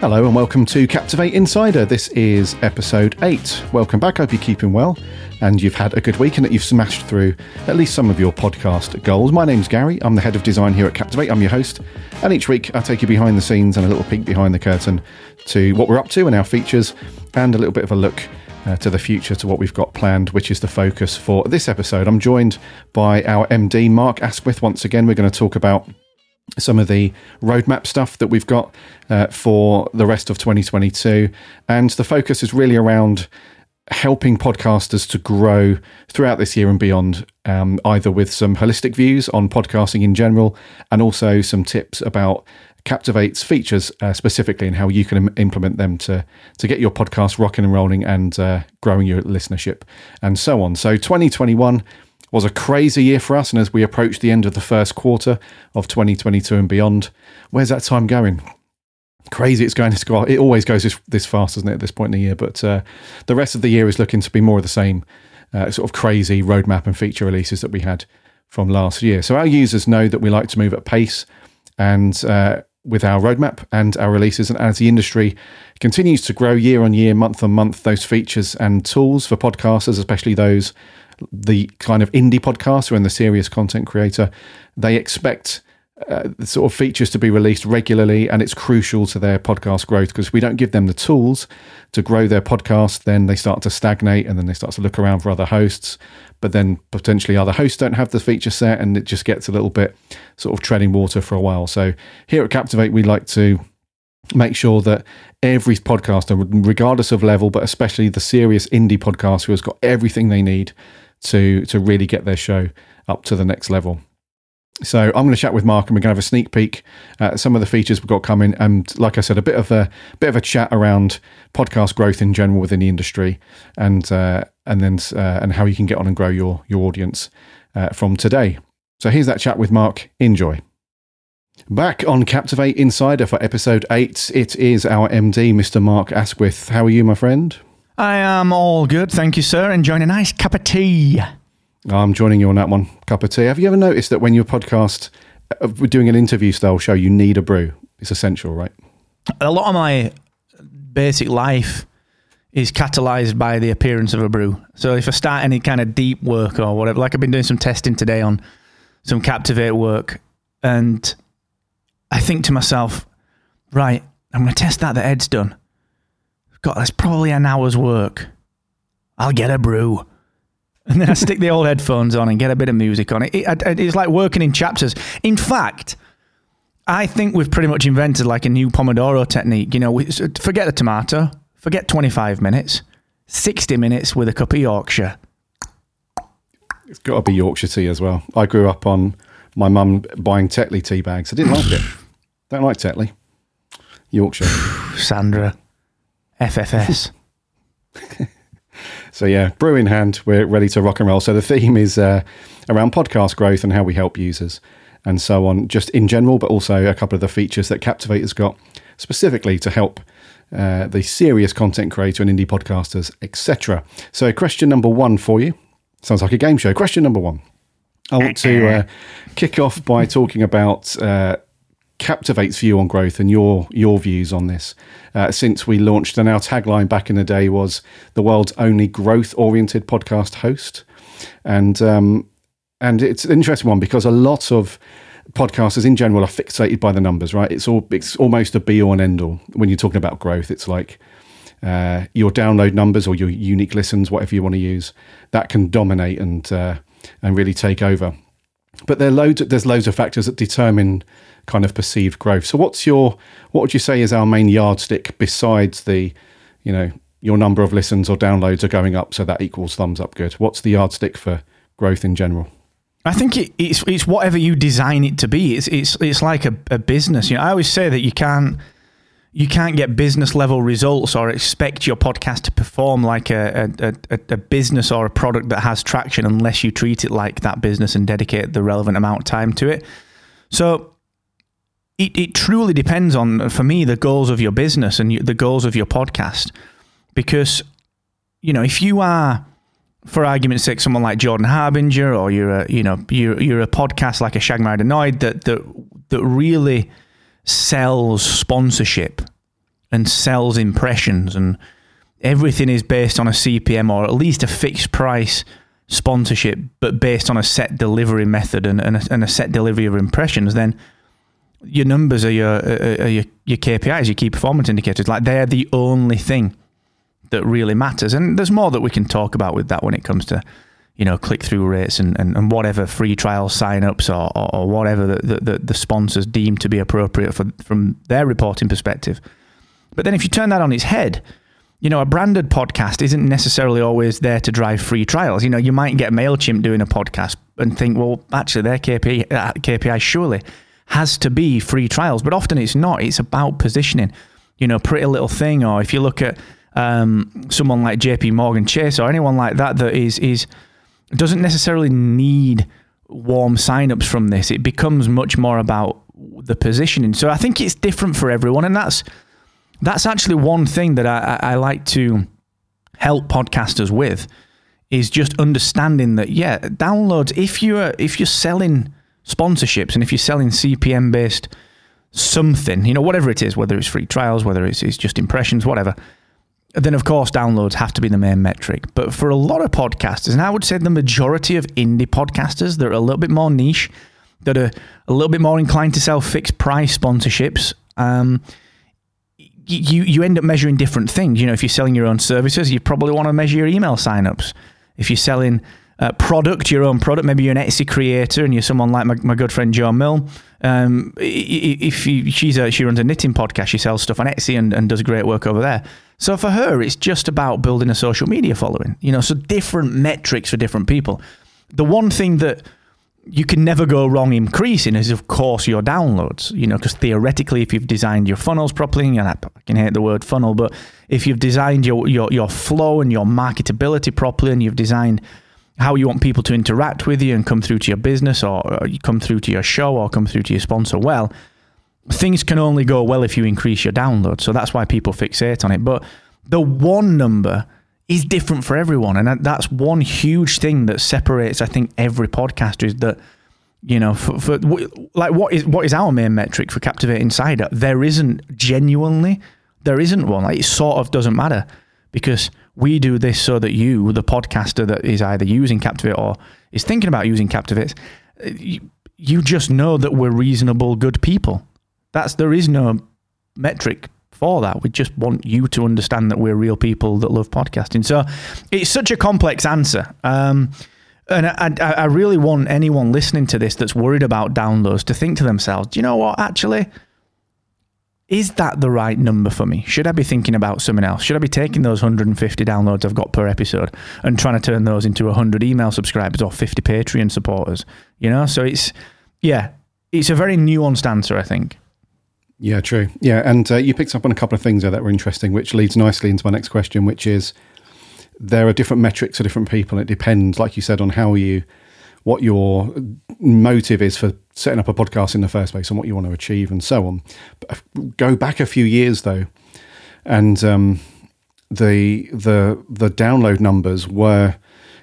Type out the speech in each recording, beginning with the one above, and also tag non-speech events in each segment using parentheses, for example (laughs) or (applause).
Hello and welcome to Captivate Insider. This is episode 8. Welcome back. I Hope you're keeping well and you've had a good week and that you've smashed through at least some of your podcast goals. My name's Gary. I'm the head of design here at Captivate. I'm your host. And each week I take you behind the scenes and a little peek behind the curtain to what we're up to and our features and a little bit of a look uh, to the future, to what we've got planned, which is the focus for this episode. I'm joined by our MD, Mark Asquith. Once again, we're going to talk about some of the roadmap stuff that we've got uh, for the rest of 2022. And the focus is really around helping podcasters to grow throughout this year and beyond, um, either with some holistic views on podcasting in general and also some tips about Captivate's features uh, specifically and how you can Im- implement them to to get your podcast rocking and rolling and uh, growing your listenership and so on. So 2021 was a crazy year for us. And as we approach the end of the first quarter of 2022 and beyond, where's that time going? Crazy, it's going to go. It always goes this, this fast, doesn't it, at this point in the year? But uh, the rest of the year is looking to be more of the same uh, sort of crazy roadmap and feature releases that we had from last year. So our users know that we like to move at pace and uh, with our roadmap and our releases. And as the industry continues to grow year on year, month on month, those features and tools for podcasters, especially those the kind of indie podcaster and the serious content creator, they expect uh, sort of features to be released regularly, and it's crucial to their podcast growth because if we don't give them the tools to grow their podcast, then they start to stagnate and then they start to look around for other hosts. But then potentially other hosts don't have the feature set, and it just gets a little bit sort of treading water for a while. So here at Captivate, we like to make sure that every podcaster, regardless of level, but especially the serious indie podcaster who has got everything they need to to really get their show up to the next level. So I'm going to chat with Mark, and we're going to have a sneak peek at some of the features we've got coming, and like I said, a bit of a bit of a chat around podcast growth in general within the industry, and uh, and then uh, and how you can get on and grow your your audience uh, from today. So here's that chat with Mark. Enjoy. Back on Captivate Insider for episode eight, it is our MD, Mr. Mark Asquith. How are you, my friend? I am all good, thank you, sir. Enjoying a nice cup of tea. I'm joining you on that one. Cup of tea. Have you ever noticed that when your podcast, uh, we're doing an interview style show, you need a brew? It's essential, right? A lot of my basic life is catalyzed by the appearance of a brew. So if I start any kind of deep work or whatever, like I've been doing some testing today on some Captivate work, and I think to myself, right, I'm going to test that that Ed's done. God, that's probably an hour's work. I'll get a brew. And then I stick the old headphones on and get a bit of music on it. it, it it's like working in chapters. In fact, I think we've pretty much invented like a new Pomodoro technique. You know, we, forget the tomato, forget 25 minutes, 60 minutes with a cup of Yorkshire. It's got to be Yorkshire tea as well. I grew up on my mum buying Tetley tea bags. I didn't like it. Don't like Tetley. Yorkshire. (sighs) Sandra. FFS. (laughs) so yeah, brew in hand, we're ready to rock and roll. So the theme is uh, around podcast growth and how we help users and so on, just in general, but also a couple of the features that Captivate has got specifically to help uh, the serious content creator and indie podcasters, etc. So question number one for you sounds like a game show. Question number one. I want to (clears throat) uh, kick off by talking about uh, Captivate's view on growth and your your views on this. Uh, since we launched, and our tagline back in the day was the world's only growth oriented podcast host, and um, and it's an interesting one because a lot of podcasters in general are fixated by the numbers. Right? It's all it's almost a be all and end all when you're talking about growth. It's like uh, your download numbers or your unique listens, whatever you want to use, that can dominate and uh, and really take over. But there loads, there's loads of factors that determine kind of perceived growth. So what's your what would you say is our main yardstick besides the, you know, your number of listens or downloads are going up, so that equals thumbs up good. What's the yardstick for growth in general? I think it, it's it's whatever you design it to be. It's it's it's like a, a business. You know, I always say that you can't you can't get business level results or expect your podcast to perform like a, a, a, business or a product that has traction unless you treat it like that business and dedicate the relevant amount of time to it. So it, it truly depends on, for me, the goals of your business and the goals of your podcast. Because, you know, if you are, for argument's sake, someone like Jordan Harbinger, or you're a, you know, you're, you're a podcast like a Shagged Married Annoyed that, that, that really sells sponsorship and sells impressions and everything is based on a CPM or at least a fixed price sponsorship, but based on a set delivery method and, and, a, and a set delivery of impressions, then your numbers are your, uh, uh, are your your KPIs, your key performance indicators. Like they're the only thing that really matters. And there's more that we can talk about with that when it comes to you know click through rates and, and, and whatever free trial sign ups or, or, or, whatever the, the, the sponsors deem to be appropriate for, from their reporting perspective. But then if you turn that on its head, you know, a branded podcast isn't necessarily always there to drive free trials. You know, you might get MailChimp doing a podcast and think, well, actually, their KPI, uh, KPI surely has to be free trials, but often it's not. It's about positioning. You know, Pretty Little Thing, or if you look at um, someone like JP Morgan Chase or anyone like that that is is doesn't necessarily need warm signups from this. It becomes much more about the positioning. So I think it's different for everyone, and that's that's actually one thing that I, I, like to help podcasters with is just understanding that yeah, downloads if you're if you're selling sponsorships and if you're selling CPM based something, you know, whatever it is, whether it's free trials, whether it's, it's just impressions, whatever, then of course downloads have to be the main metric. But for a lot of podcasters, and I would say the majority of indie podcasters that are a little bit more niche, that are a little bit more inclined to sell fixed price sponsorships, um, you you end up measuring different things. You know, if you're selling your own services, you probably want to measure your email signups. If you're selling uh, product, your own product, maybe you're an Etsy creator and you're someone like my, my good friend Joe Mill. Um, if she's a, she runs a knitting podcast, she sells stuff on Etsy and, and does great work over there. So for her, it's just about building a social media following. You know, so different metrics for different people. The one thing that you can never go wrong increasing is of course your downloads you know because theoretically if you've designed your funnels properly and I can hate the word funnel but if you've designed your, your your flow and your marketability properly and you've designed how you want people to interact with you and come through to your business or, or come through to your show or come through to your sponsor well things can only go well if you increase your downloads so that's why people fixate on it but the one number is different for everyone. And that's one huge thing that separates, I think, every podcaster is that, you know, for, for like what is what is our main metric for Captivate Insider? There isn't genuinely, there isn't one. Like it sort of doesn't matter because we do this so that you, the podcaster that is either using Captivate or is thinking about using Captivate, you, you just know that we're reasonable, good people. That's there is no metric for that. We just want you to understand that we're real people that love podcasting. So it's such a complex answer. Um, and I, I, I, really want anyone listening to this that's worried about downloads to think to themselves, do you know what, actually? Is that the right number for me? Should I be thinking about something else? Should I be taking those 150 downloads I've got per episode and trying to turn those into 100 email subscribers or 50 Patreon supporters? You know, so it's, yeah, it's a very nuanced answer, I think. Yeah, true. Yeah, and uh, you picked up on a couple of things there that were interesting, which leads nicely into my next question, which is there are different metrics for different people. It depends, like you said, on how you, what your motive is for setting up a podcast in the first place and what you want to achieve and so on. But uh, go back a few years though, and um, the the the download numbers were,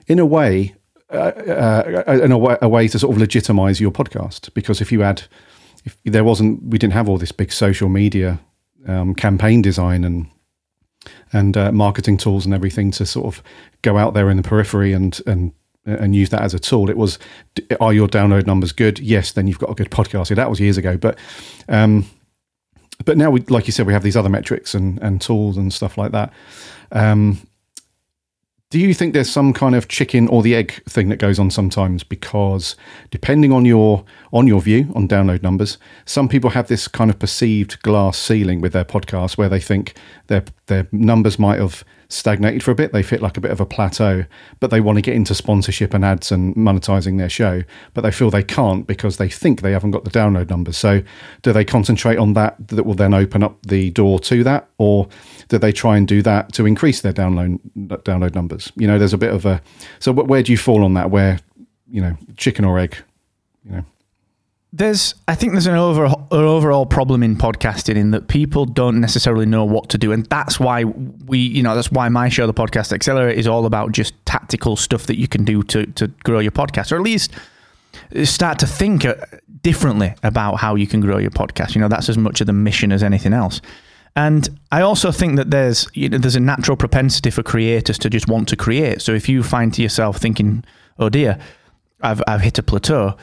in a way, uh, uh, in a way, a way to sort of legitimize your podcast because if you had if there wasn't, we didn't have all this big social media um, campaign design and and uh, marketing tools and everything to sort of go out there in the periphery and and and use that as a tool. It was, are your download numbers good? Yes, then you've got a good podcast. Yeah, that was years ago, but um, but now we, like you said, we have these other metrics and and tools and stuff like that. Um, do you think there's some kind of chicken or the egg thing that goes on sometimes? Because depending on your on your view on download numbers, some people have this kind of perceived glass ceiling with their podcast where they think their their numbers might have stagnated for a bit. They fit like a bit of a plateau, but they want to get into sponsorship and ads and monetizing their show, but they feel they can't because they think they haven't got the download numbers. So, do they concentrate on that that will then open up the door to that, or do they try and do that to increase their download download numbers? You know, there's a bit of a so where do you fall on that? Where you know, chicken or egg? You know there's I think there's an over an overall problem in podcasting in that people don't necessarily know what to do, and that's why we you know that's why my show, the Podcast Accelerator, is all about just tactical stuff that you can do to to grow your podcast, or at least start to think uh, differently about how you can grow your podcast. You know, that's as much of the mission as anything else. And I also think that there's you know, there's a natural propensity for creators to just want to create. So if you find to yourself thinking, "Oh dear, I've I've hit a plateau,"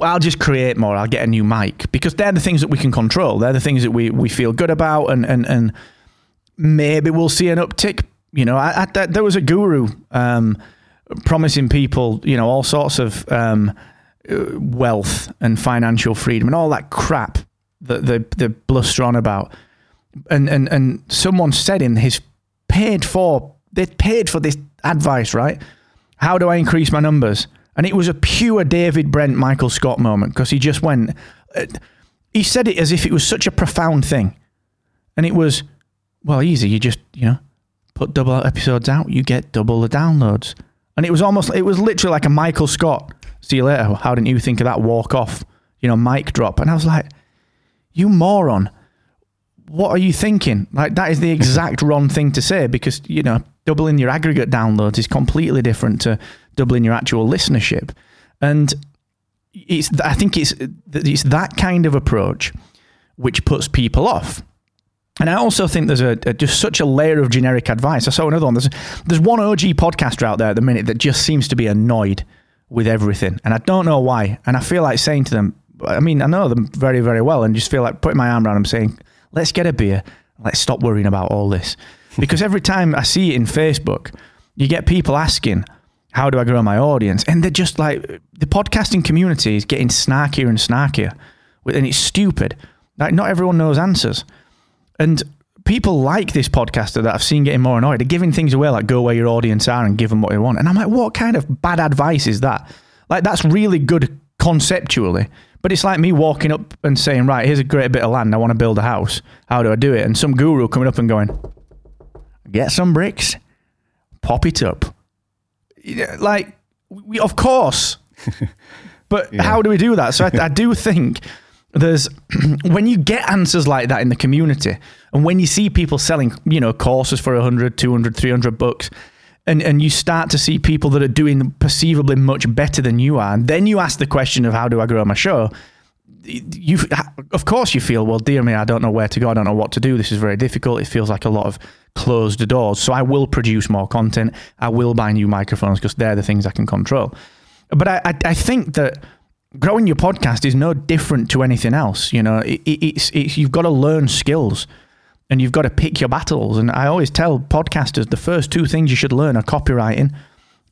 I'll just create more. I'll get a new mic because they're the things that we can control. They're the things that we, we feel good about, and and and maybe we'll see an uptick. You know, I, I, there was a guru um, promising people, you know, all sorts of um, wealth and financial freedom and all that crap that the the bluster on about. And and and someone said in his paid for they paid for this advice, right? How do I increase my numbers? And it was a pure David Brent, Michael Scott moment because he just went, uh, he said it as if it was such a profound thing. And it was, well, easy. You just, you know, put double episodes out, you get double the downloads. And it was almost, it was literally like a Michael Scott, see you later. How didn't you think of that walk off, you know, mic drop? And I was like, you moron. What are you thinking? Like, that is the mm-hmm. exact wrong thing to say because, you know, doubling your aggregate downloads is completely different to doubling your actual listenership. And it's I think it's it's that kind of approach which puts people off. And I also think there's a, a, just such a layer of generic advice. I saw another one. There's there's one OG podcaster out there at the minute that just seems to be annoyed with everything, and I don't know why. And I feel like saying to them, I mean, I know them very very well, and just feel like putting my arm around them, saying, "Let's get a beer. Let's stop worrying about all this." Because every time I see it in Facebook, you get people asking, how do I grow my audience? And they're just like the podcasting community is getting snarkier and snarkier, and it's stupid. Like not everyone knows answers, and people like this podcaster that I've seen getting more annoyed. They're giving things away like go where your audience are and give them what they want. And I'm like, what kind of bad advice is that? Like that's really good conceptually, but it's like me walking up and saying, right, here's a great bit of land. I want to build a house. How do I do it? And some guru coming up and going, get some bricks, pop it up like, we, of course. (laughs) but yeah. how do we do that? So I, I do (laughs) think there's (clears throat) when you get answers like that in the community and when you see people selling you know courses for 100 200 300 bucks and and you start to see people that are doing perceivably much better than you are and then you ask the question of how do i grow my show you of course you feel well dear me i don't know where to go i don't know what to do this is very difficult it feels like a lot of closed doors. So I will produce more content. I will buy new microphones because they're the things I can control. But I, I, I, think that growing your podcast is no different to anything else. You know, it, it, it's, it's you've got to learn skills and you've got to pick your battles. And I always tell podcasters the first two things you should learn are copywriting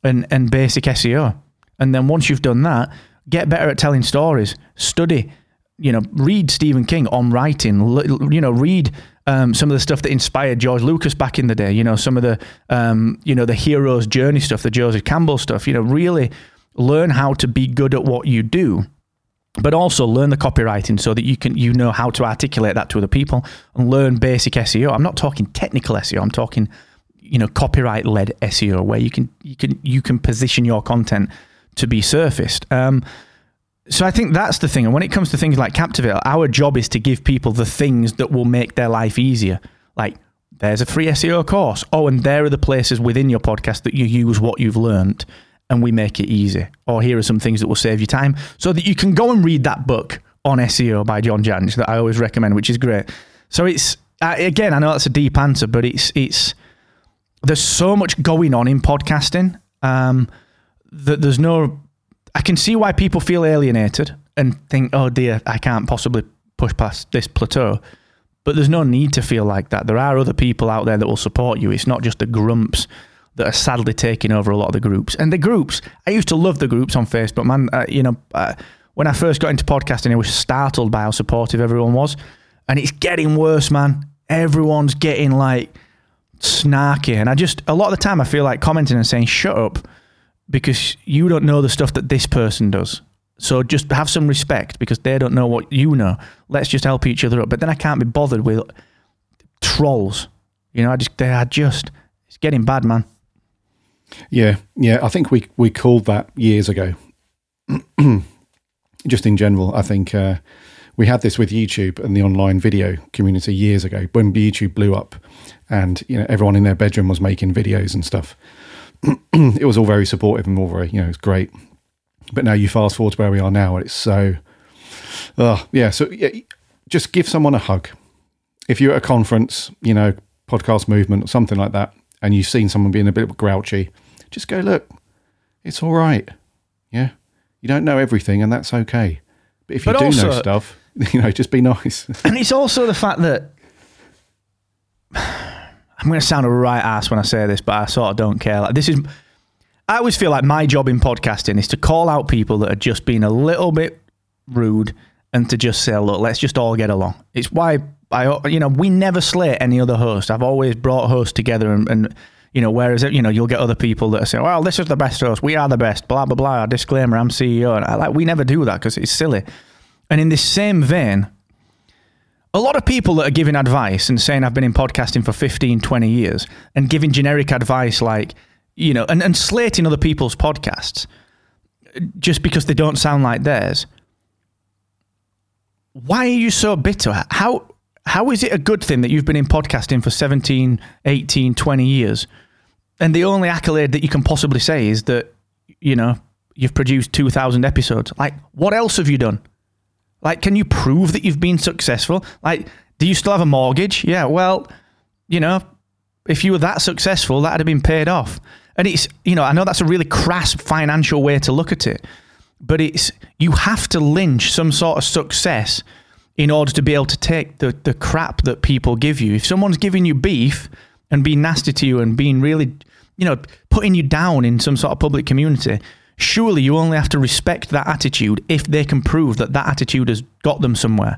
and, and basic SEO. And then once you've done that, get better at telling stories, study, you know, read Stephen King on writing, you know, read um, some of the stuff that inspired George Lucas back in the day. You know, some of the um, you know the hero's journey stuff, the Joseph Campbell stuff. You know, really learn how to be good at what you do, but also learn the copywriting so that you can you know how to articulate that to other people and learn basic SEO. I'm not talking technical SEO. I'm talking you know copyright led SEO where you can you can you can position your content to be surfaced. Um, so I think that's the thing. And when it comes to things like Captivate, our job is to give people the things that will make their life easier. Like there's a free SEO course. Oh, and there are the places within your podcast that you use what you've learned and we make it easy. Or here are some things that will save you time so that you can go and read that book on SEO by John Jantsch that I always recommend, which is great. So it's again, I know that's a deep answer, but it's it's there's so much going on in podcasting um, that there's no I can see why people feel alienated and think, oh dear, I can't possibly push past this plateau. But there's no need to feel like that. There are other people out there that will support you. It's not just the grumps that are sadly taking over a lot of the groups. And the groups, I used to love the groups on Facebook, man. Uh, you know, uh, when I first got into podcasting, I was startled by how supportive everyone was. And it's getting worse, man. Everyone's getting like snarky. And I just, a lot of the time, I feel like commenting and saying, shut up because you don't know the stuff that this person does. So just have some respect because they don't know what you know. Let's just help each other up. But then I can't be bothered with trolls. You know, I just they are just it's getting bad, man. Yeah, yeah. I think we we called that years ago. (clears throat) just in general, I think uh, we had this with YouTube and the online video community years ago when YouTube blew up, and you know everyone in their bedroom was making videos and stuff. (clears throat) it was all very supportive and all very, you know, it's great. But now you fast forward to where we are now, and it's so, uh, yeah. So yeah, just give someone a hug, if you're at a conference, you know, podcast movement or something like that, and you've seen someone being a bit grouchy, just go, look, it's all right. Yeah. You don't know everything, and that's okay. But if you But do know stuff, (laughs) you know, just be nice. (laughs) And it's also the fact that (sighs) I'm going to sound a right ass when I say this, but I sort of don't care. Like this is, I always feel like my job in podcasting is to call out people that are just being a little bit rude and to just say, look, let's just all get along. It's why I, you know, we never slate any other host. I've always brought hosts together and. and you know, whereas you know you'll get other people that saying, "Well, this is the best host. We are the best." Blah blah blah. Disclaimer: I'm CEO, and I, like we never do that because it's silly. And in this same vein, a lot of people that are giving advice and saying I've been in podcasting for 15, 20 years and giving generic advice like, you know, and, and slating other people's podcasts just because they don't sound like theirs. Why are you so bitter? How how is it a good thing that you've been in podcasting for 17, 18, 20 years and the only accolade that you can possibly say is that, you know, you've produced 2,000 episodes? Like, what else have you done? Like, can you prove that you've been successful? Like, do you still have a mortgage? Yeah, well, you know, if you were that successful, that'd have been paid off. And it's, you know, I know that's a really crass financial way to look at it, but it's, you have to lynch some sort of success in order to be able to take the, the crap that people give you. If someone's giving you beef and being nasty to you and being really, you know, putting you down in some sort of public community, surely you only have to respect that attitude if they can prove that that attitude has got them somewhere.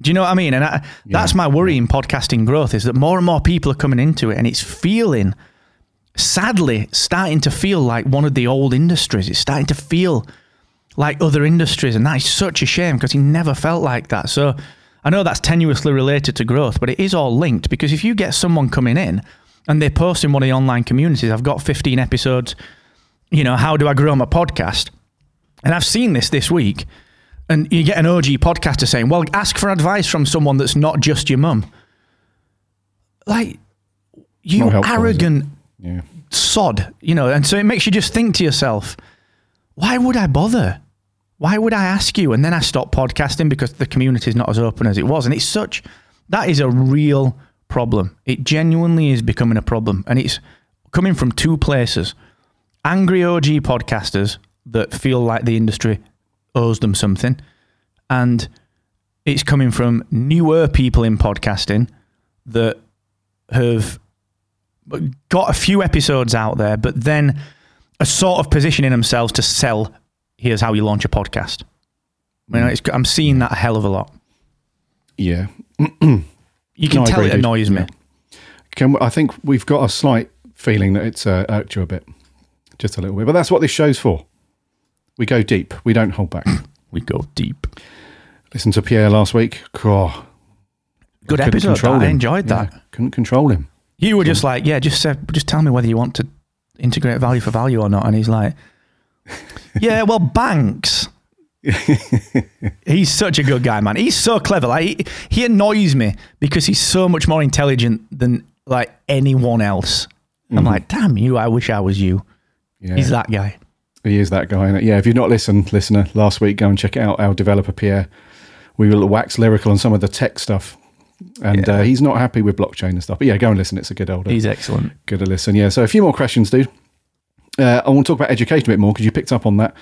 Do you know what I mean? And I, that's my worry in podcasting growth is that more and more people are coming into it and it's feeling, sadly, starting to feel like one of the old industries. It's starting to feel like other industries. And that is such a shame because he never felt like that. So I know that's tenuously related to growth, but it is all linked because if you get someone coming in and they post in one of the online communities, I've got 15 episodes, you know, how do I grow my podcast? And I've seen this this week. And you get an OG podcaster saying, well, ask for advice from someone that's not just your mum. Like, you helpful, arrogant yeah. sod, you know, and so it makes you just think to yourself, why would I bother? Why would I ask you? And then I stopped podcasting because the community is not as open as it was. And it's such, that is a real problem. It genuinely is becoming a problem. And it's coming from two places angry OG podcasters that feel like the industry owes them something. And it's coming from newer people in podcasting that have got a few episodes out there, but then are sort of positioning themselves to sell. Here's how you launch a podcast. You know, it's, I'm seeing that a hell of a lot. Yeah. (clears throat) You can No, tell it annoys me. Yeah. Can I think we've got a slight feeling that it's uh, irked you a bit, just a little bit. But that's what this show's for. We go deep. We don't hold back. (clears throat) We go deep. Listen to Pierre last week. Oh, Good episode. that. I enjoyed that. Yeah, couldn't control him. You were just like, yeah, just say, just tell me whether you want to integrate value for value or not. And he's like, yeah, well, Banks. he's such a good guy, man. He's so clever. Like he, he annoys me because he's so much more intelligent than like anyone else. I'm like, damn you! I wish I was you. Yeah. He's that guy. He is that guy. Yeah, if you've not listened, listener, last week, go and check it out. Our developer Pierre, we will wax lyrical on some of the tech stuff, and Yeah. uh, he's not happy with blockchain and stuff. But yeah, go and listen. It's a good old, He's excellent. good to listen. Yeah. So a few more questions, dude. Uh, I want to talk about education a bit more because you picked up on that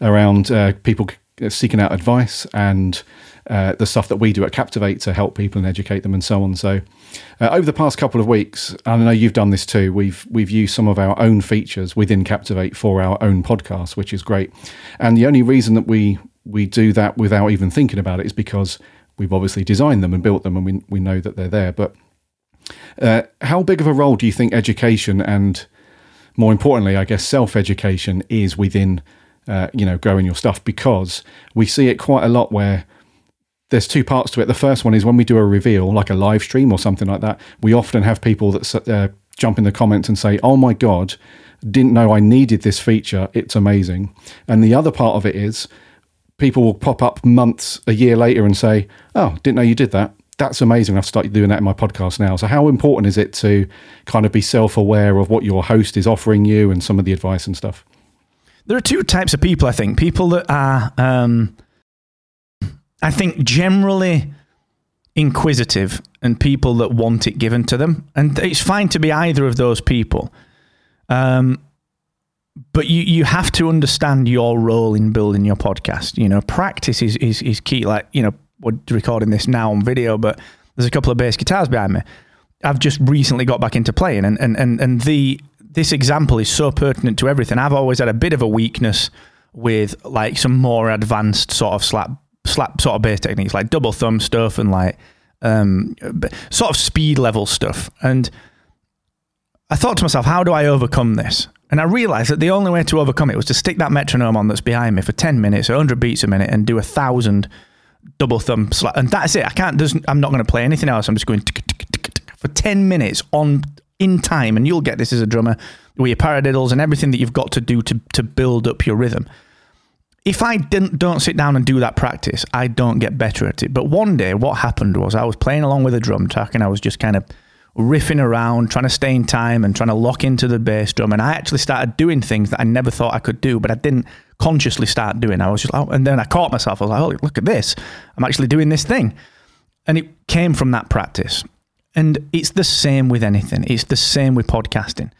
around uh, people seeking out advice and uh, the stuff that we do at Captivate to help people and educate them and so on. So uh, over the past couple of weeks, I know you've done this too. We've we've used some of our own features within Captivate for our own podcast, which is great. And the only reason that we we do that without even thinking about it is because we've obviously designed them and built them, and we we know that they're there. But uh, how big of a role do you think education and more importantly, I guess self education is within uh, you know growing your stuff because we see it quite a lot where there's two parts to it. The first one is when we do a reveal, like a live stream or something like that. We often have people that uh, jump in the comments and say, "Oh my god, didn't know I needed this feature. It's amazing." And the other part of it is people will pop up months, a year later, and say, "Oh, didn't know you did that." That's amazing. I've started doing that in my podcast now. So, how important is it to kind of be self aware of what your host is offering you and some of the advice and stuff? There are two types of people, I think. People that are, um, I think, generally inquisitive and people that want it given to them. And it's fine to be either of those people. Um, but you, you have to understand your role in building your podcast. You know, practice is, is, is key. Like, you know, we're recording this now on video, but there's a couple of bass guitars behind me. I've just recently got back into playing and, and, and, and the this example is so pertinent to everything. I've always had a bit of a weakness with like some more advanced sort of slap slap sort of bass techniques like double thumb stuff and like um, sort of speed level stuff. And I thought to myself, how do I overcome this? And I realized that the only way to overcome it was to stick that metronome on that's behind me for 10 minutes, 100 beats a minute, and do a thousand double thumb slap. And that's it. I can't, I'm not going to play anything else. I'm just going for 10 minutes on in time. And you'll get this as a drummer with your paradiddles and everything that you've got to do to, to build up your rhythm. If I didn't, don't sit down and do that practice, I don't get better at it. But one day, what happened was I was playing along with a drum track and I was just kind of riffing around, trying to stay in time and trying to lock into the bass drum. And I actually started doing things that I never thought I could do, but I didn't consciously start doing. I was just, oh, and then I caught myself. I was like, oh, look at this. I'm actually doing this thing. And it came from that practice. And it's the same with anything. It's the same with podcasting.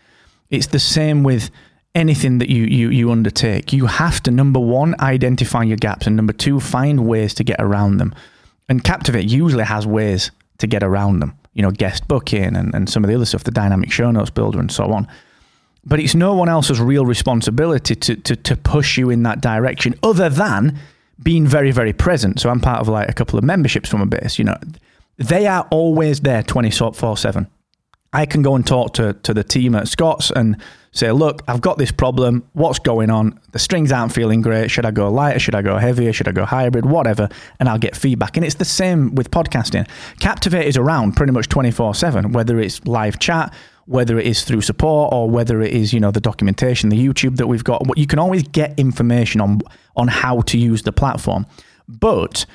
It's the same with anything that you, you, you undertake. You have to, number one, identify your gaps, and number two, find ways to get around them. And Captivate usually has ways to get around them you know, guest booking and, and some of the other stuff, the dynamic show notes builder and so on. But it's no one else's real responsibility to, to, to push you in that direction other than being very, very present. So I'm part of like a couple of memberships from a base, you know, they are always there 24 7. I can go and talk to, to the team at Scott's and say, look, I've got this problem. What's going on? The strings aren't feeling great. Should I go lighter? Should I go heavier? Should I go hybrid? Whatever. And I'll get feedback. And it's the same with podcasting. Captivate is around pretty much 24 7, whether it's live chat, whether it is through support or whether it is, you know, the documentation, the YouTube that we've got. You can always get information on, on how to use the platform. But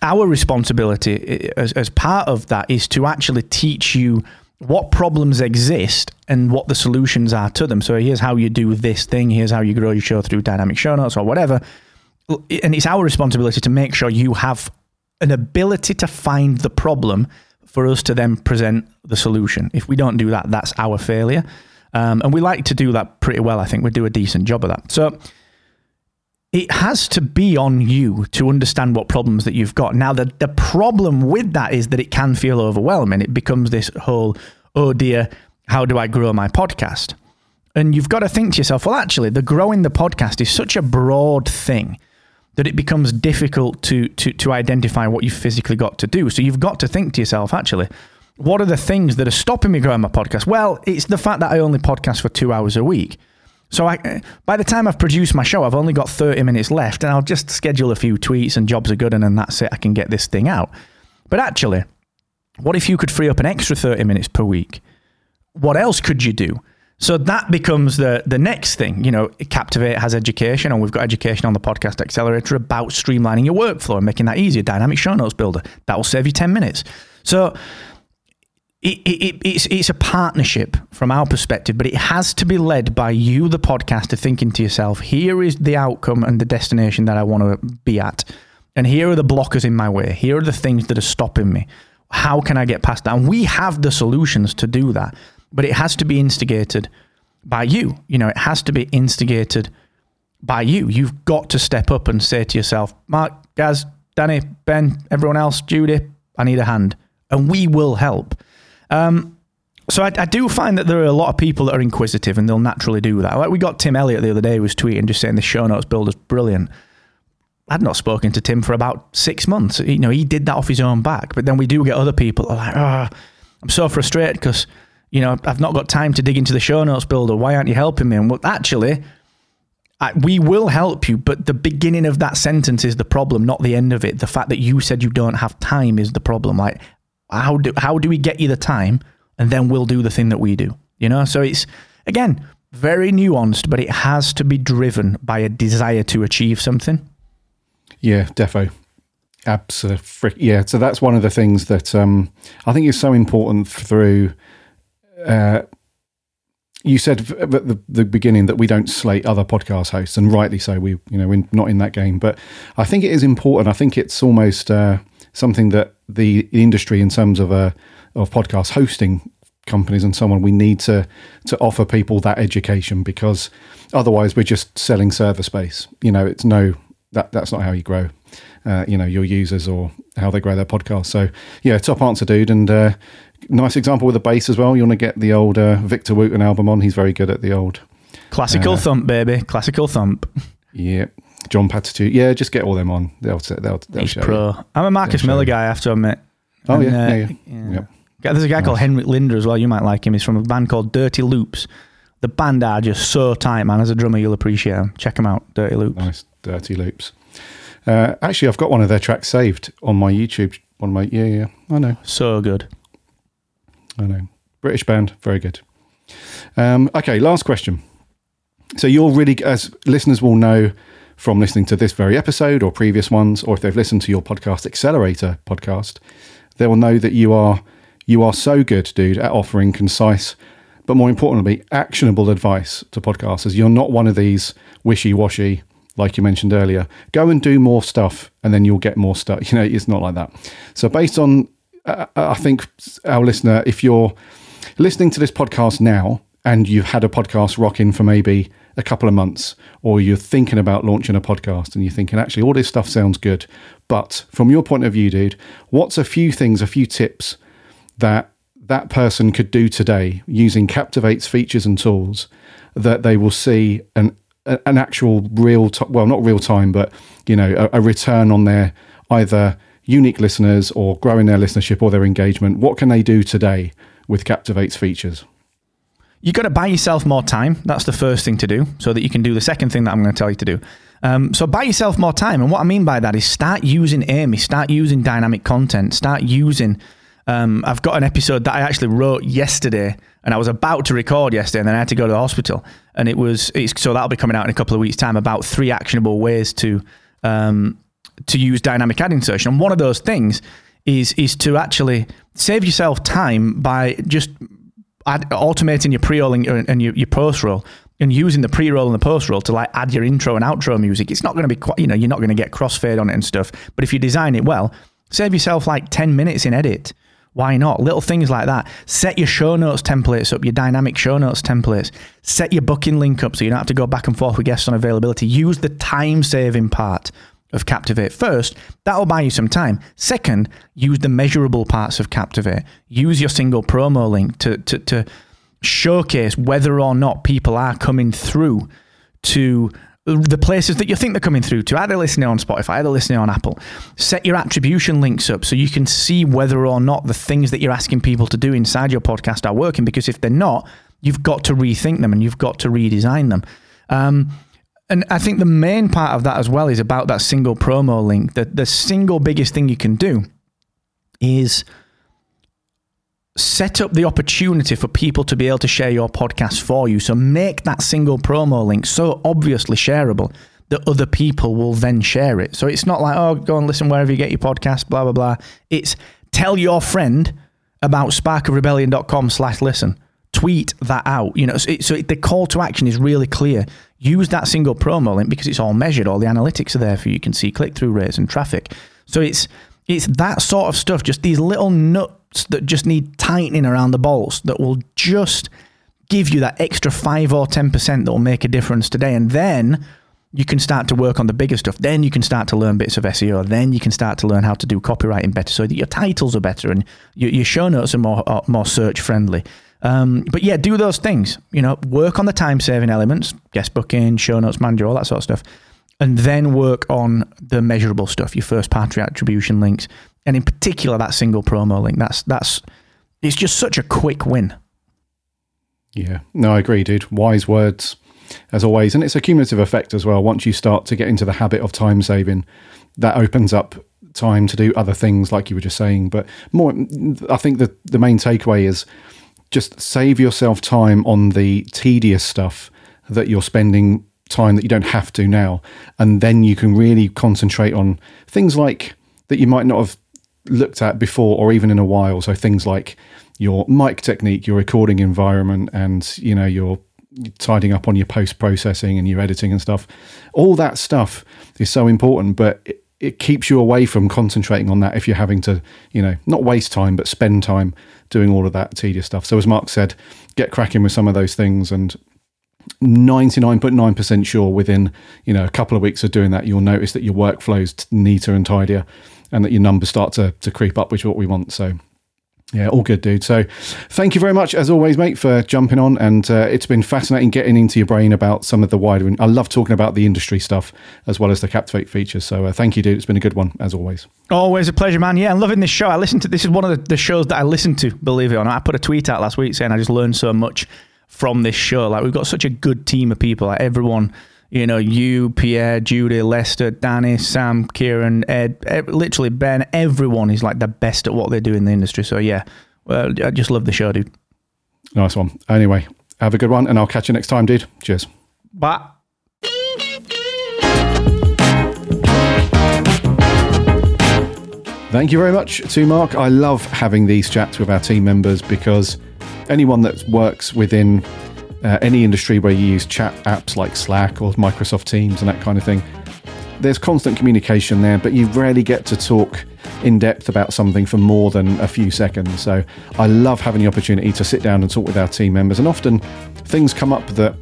our responsibility as, as part of that is to actually teach you what problems exist and what the solutions are to them. So here's how you do this thing, here's how you grow your show through dynamic show notes or whatever. And it's our responsibility to make sure you have an ability to find the problem for us to then present the solution. If we don't do that, that's our failure. Um, and we like to do that pretty well. I think we do a decent job of that. So it has to be on you to understand what problems that you've got. Now, the, the problem with that is that it can feel overwhelming. It becomes this whole, oh dear, how do I grow my podcast? And you've got to think to yourself, well, actually, the growing the podcast is such a broad thing that it becomes difficult to, to, to identify what you've physically got to do. So you've got to think to yourself, actually, what are the things that are stopping me growing my podcast? Well, it's the fact that I only podcast for two hours a week. So I, by the time I've produced my show, I've only got 30 minutes left and I'll just schedule a few tweets and jobs are good and then that's it. I can get this thing out. But actually, what if you could free up an extra 30 minutes per week? What else could you do? So that becomes the the next thing. You know, Captivate has education, and we've got education on the podcast accelerator about streamlining your workflow and making that easier. Dynamic show notes builder that will save you ten minutes. So it, it, it's, it's a partnership from our perspective, but it has to be led by you, the podcaster, thinking to yourself, here is the outcome and the destination that I want to be at. And here are the blockers in my way. Here are the things that are stopping me. How can I get past that? And we have the solutions to do that, but it has to be instigated by you. You know, it has to be instigated by you. You've got to step up and say to yourself, Mark, Gaz, Danny, Ben, everyone else, Judy, I need a hand. And we will help. Um, so I, I, do find that there are a lot of people that are inquisitive and they'll naturally do that. Like we got Tim Elliott the other day who was tweeting just saying the show notes builder's brilliant. I'd not spoken to Tim for about six months. You know, he did that off his own back. But then we do get other people are like, oh, I'm so frustrated because, you know, I've not got time to dig into the show notes builder. Why aren't you helping me? And well, actually, I, we will help you, but the beginning of that sentence is the problem, not the end of it. The fact that you said you don't have time is the problem. Like, how do how do we get you the time and then we'll do the thing that we do you know so it's again very nuanced but it has to be driven by a desire to achieve something yeah defo absolutely yeah so that's one of the things that um, i think is so important through uh, you said at the, the, beginning that we don't slate other podcast hosts, and rightly so. We, you know, we're not in that game, but I think it is important. I think it's almost uh, something that the industry in terms of a of podcast hosting companies and so on, we need to to offer people that education because otherwise we're just selling server space. You know, it's no that that's not how you grow. Uh, you know your users or how they grow their podcast. So yeah, top answer, dude, and uh, nice example with the bass as well. You want to get the old uh, Victor Wooten album on. He's very good at the old classical thump, baby, classical thump. Yeah, John Patitude. Yeah, just get all them on. They'll they'll, they'll He's show pro. you. I'm a Marcus Miller you. guy, I have to admit. Oh And, yeah, uh, yeah, yeah. yeah. Yep. There's a guy called Nice. Henrik Linder as well. You might like him. He's from a band called Dirty Loops. The band are just so tight, man. As a drummer, you'll appreciate them. Check them out, Dirty Loops. Nice, dirty loops. Uh, actually, I've got one of their tracks saved on my YouTube. On my yeah, yeah. I know, So good. I know. British band, very good. Um, okay, last question. So you're really, as listeners will know from listening to this very episode or previous ones, or if they've listened to your podcast accelerator podcast, they will know that you are you are so good, dude, at offering concise, but more importantly, actionable advice to podcasters. You're not one of these wishy washy, like you mentioned earlier. Go and do more stuff, and then you'll get more stuff. (laughs) You know, it's not like that. So, based on, Uh, uh, I think our listener, if you're listening to this podcast now and you've had a podcast rocking for maybe a couple of months, or you're thinking about launching a podcast and you're thinking, actually, all this stuff sounds good. But from your point of view, dude, what's a few things, a few tips that that person could do today using Captivate's features and tools that they will see an an actual real well, not real time, but you know, a, a return on their either unique listeners or growing their listenership or their engagement. What can they do today with Captivate's features? You've got to buy yourself more time. That's the first thing to do, so that you can do the second thing that I'm going to tell you to do. Um, so buy yourself more time, and what I mean by that is start using AMIE, start using dynamic content, start using. Um, I've got an episode that I actually wrote yesterday, and I was about to record yesterday, and then I had to go to the hospital, and it was so that'll be coming out in a couple of weeks' time about three actionable ways to um, to use dynamic ad insertion. And one of those things is is to actually save yourself time by just add, automating your pre-roll and, and your, your post-roll and using the pre-roll and the post-roll to like add your intro and outro music. It's not going to be quite, you know, you're not going to get crossfade on it and stuff. But if you design it well, save yourself like 10 minutes in edit. Why not? Little things like that. Set your show notes templates up, your dynamic show notes templates. Set your booking link up so you don't have to go back and forth with guests on availability. Use the time saving part of Captivate. First, that'll buy you some time. Second, use the measurable parts of Captivate. Use your single promo link to, to, to showcase whether or not people are coming through to the places that you think they're coming through to, either listening on Spotify, either listening on Apple. Set your attribution links up so you can see whether or not the things that you're asking people to do inside your podcast are working. Because if they're not, you've got to rethink them and you've got to redesign them. Um, and I think the main part of that as well is about that single promo link. The, the single biggest thing you can do is set up the opportunity for people to be able to share your podcast for you. So make that single promo link so obviously shareable that other people will then share it. So it's not like, oh, go and listen wherever you get your podcast, blah, blah, blah. It's tell your friend about sparkofrebellion.com slash listen. Tweet that out. You know, so, it, so it, the call to action is really clear. Use that single promo link because it's all measured. All the analytics are there for you. You can see click through rates and traffic. So it's it's that sort of stuff. Just these little nuts that just need tightening around the bolts that will just give you that extra five or ten percent that will make a difference today. And then you can start to work on the bigger stuff. Then you can start to learn bits of SEO. Then you can start to learn how to do copywriting better, so that your titles are better and your, your show notes are more are more search friendly. Um, but yeah, do those things. You know, work on the time saving elements, guest booking, show notes manager, all that sort of stuff, and then work on the measurable stuff. Your first party attribution links, and in particular that single promo link. That's that's it's just such a quick win. Yeah, no, I agree, dude. Wise words, as always, and it's a cumulative effect as well. Once you start to get into the habit of time saving, that opens up time to do other things, like you were just saying. But more, I think the the main takeaway is just save yourself time on the tedious stuff that you're spending time that you don't have to now, and then you can really concentrate on things like that you might not have looked at before or even in a while. So things like your mic technique, your recording environment, and you know your tidying up on your post processing and your editing and stuff. All that stuff is so important, but it, it keeps you away from concentrating on that if you're having to, you know, not waste time, but spend time doing all of that tedious stuff. So, as Mark said, get cracking with some of those things and 99.9% sure within you know a couple of weeks of doing that you'll notice that your workflow's neater and tidier and that your numbers start to, to creep up which is what we want so yeah, all good, dude. So, thank you very much, as always, mate, for jumping on. And uh, it's been fascinating getting into your brain about some of the wider. I love talking about the industry stuff as well as the Captivate features. So, uh, thank you, dude. It's been a good one, as always. Always a pleasure, man. Yeah, I'm loving this show. I listen to this is one of the, the shows that I listen to. Believe it or not, I put a tweet out last week saying I just learned so much from this show. Like we've got such a good team of people. Like everyone you know, you, Pierre, Judy, Lester, Danny, Sam, Kieran, Ed, literally Ben, everyone is like the best at what they do in the industry. So yeah, well, I just love the show, dude. Nice one. Anyway, have a good one, and I'll catch you next time, dude. Cheers. Bye. Thank you very much to Mark. I love having these chats with our team members because anyone that works within uh, any industry where you use chat apps like Slack or Microsoft Teams and that kind of thing, there's constant communication there, but you rarely get to talk in depth about something for more than a few seconds. So I love having the opportunity to sit down and talk with our team members, and often things come up that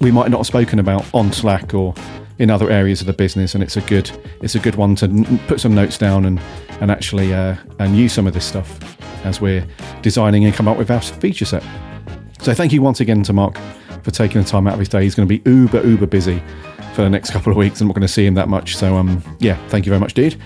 we might not have spoken about on Slack or in other areas of the business, and it's a good it's a good one to n- put some notes down and and actually uh, and use some of this stuff as we're designing and come up with our feature set. So thank you once again to Mark for taking the time out of his day. He's going to be uber, uber busy for the next couple of weeks. I'm not going to see him that much. So, um, yeah, thank you very much, dude.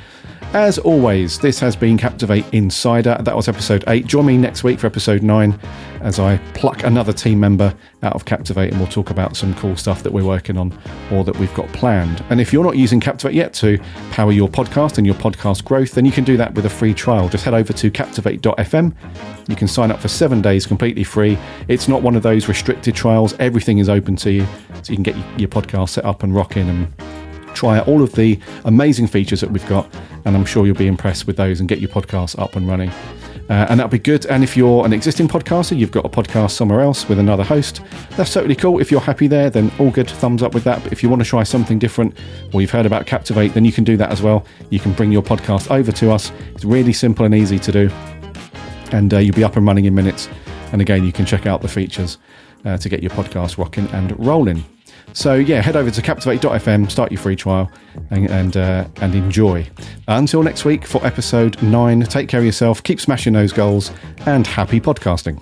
As always, this has been Captivate Insider. That was episode 8. Join me next week for episode 9 as I pluck another team member out of Captivate and we'll talk about some cool stuff that we're working on or that we've got planned. And if you're not using Captivate yet to power your podcast and your podcast growth, then you can do that with a free trial. Just head over to captivate.fm. You can sign up for seven days completely free. It's not one of those restricted trials, everything is open to you. So you can get your podcast set up and rocking and try out all of the amazing features that we've got, and I'm sure you'll be impressed with those and get your podcast up and running. Uh, and that'll be good. And if you're an existing podcaster, you've got a podcast somewhere else with another host, that's totally cool. If you're happy there, then all good, thumbs up with that. But if you want to try something different or you've heard about Captivate, then you can do that as well. You can bring your podcast over to us. It's really simple and easy to do. And uh, you'll be up and running in minutes. And again, you can check out the features uh, to get your podcast rocking and rolling. So yeah, head over to captivate.fm, start your free trial, and and, uh, and enjoy. Until next week for episode nine. Take care of yourself, keep smashing those goals, and happy podcasting.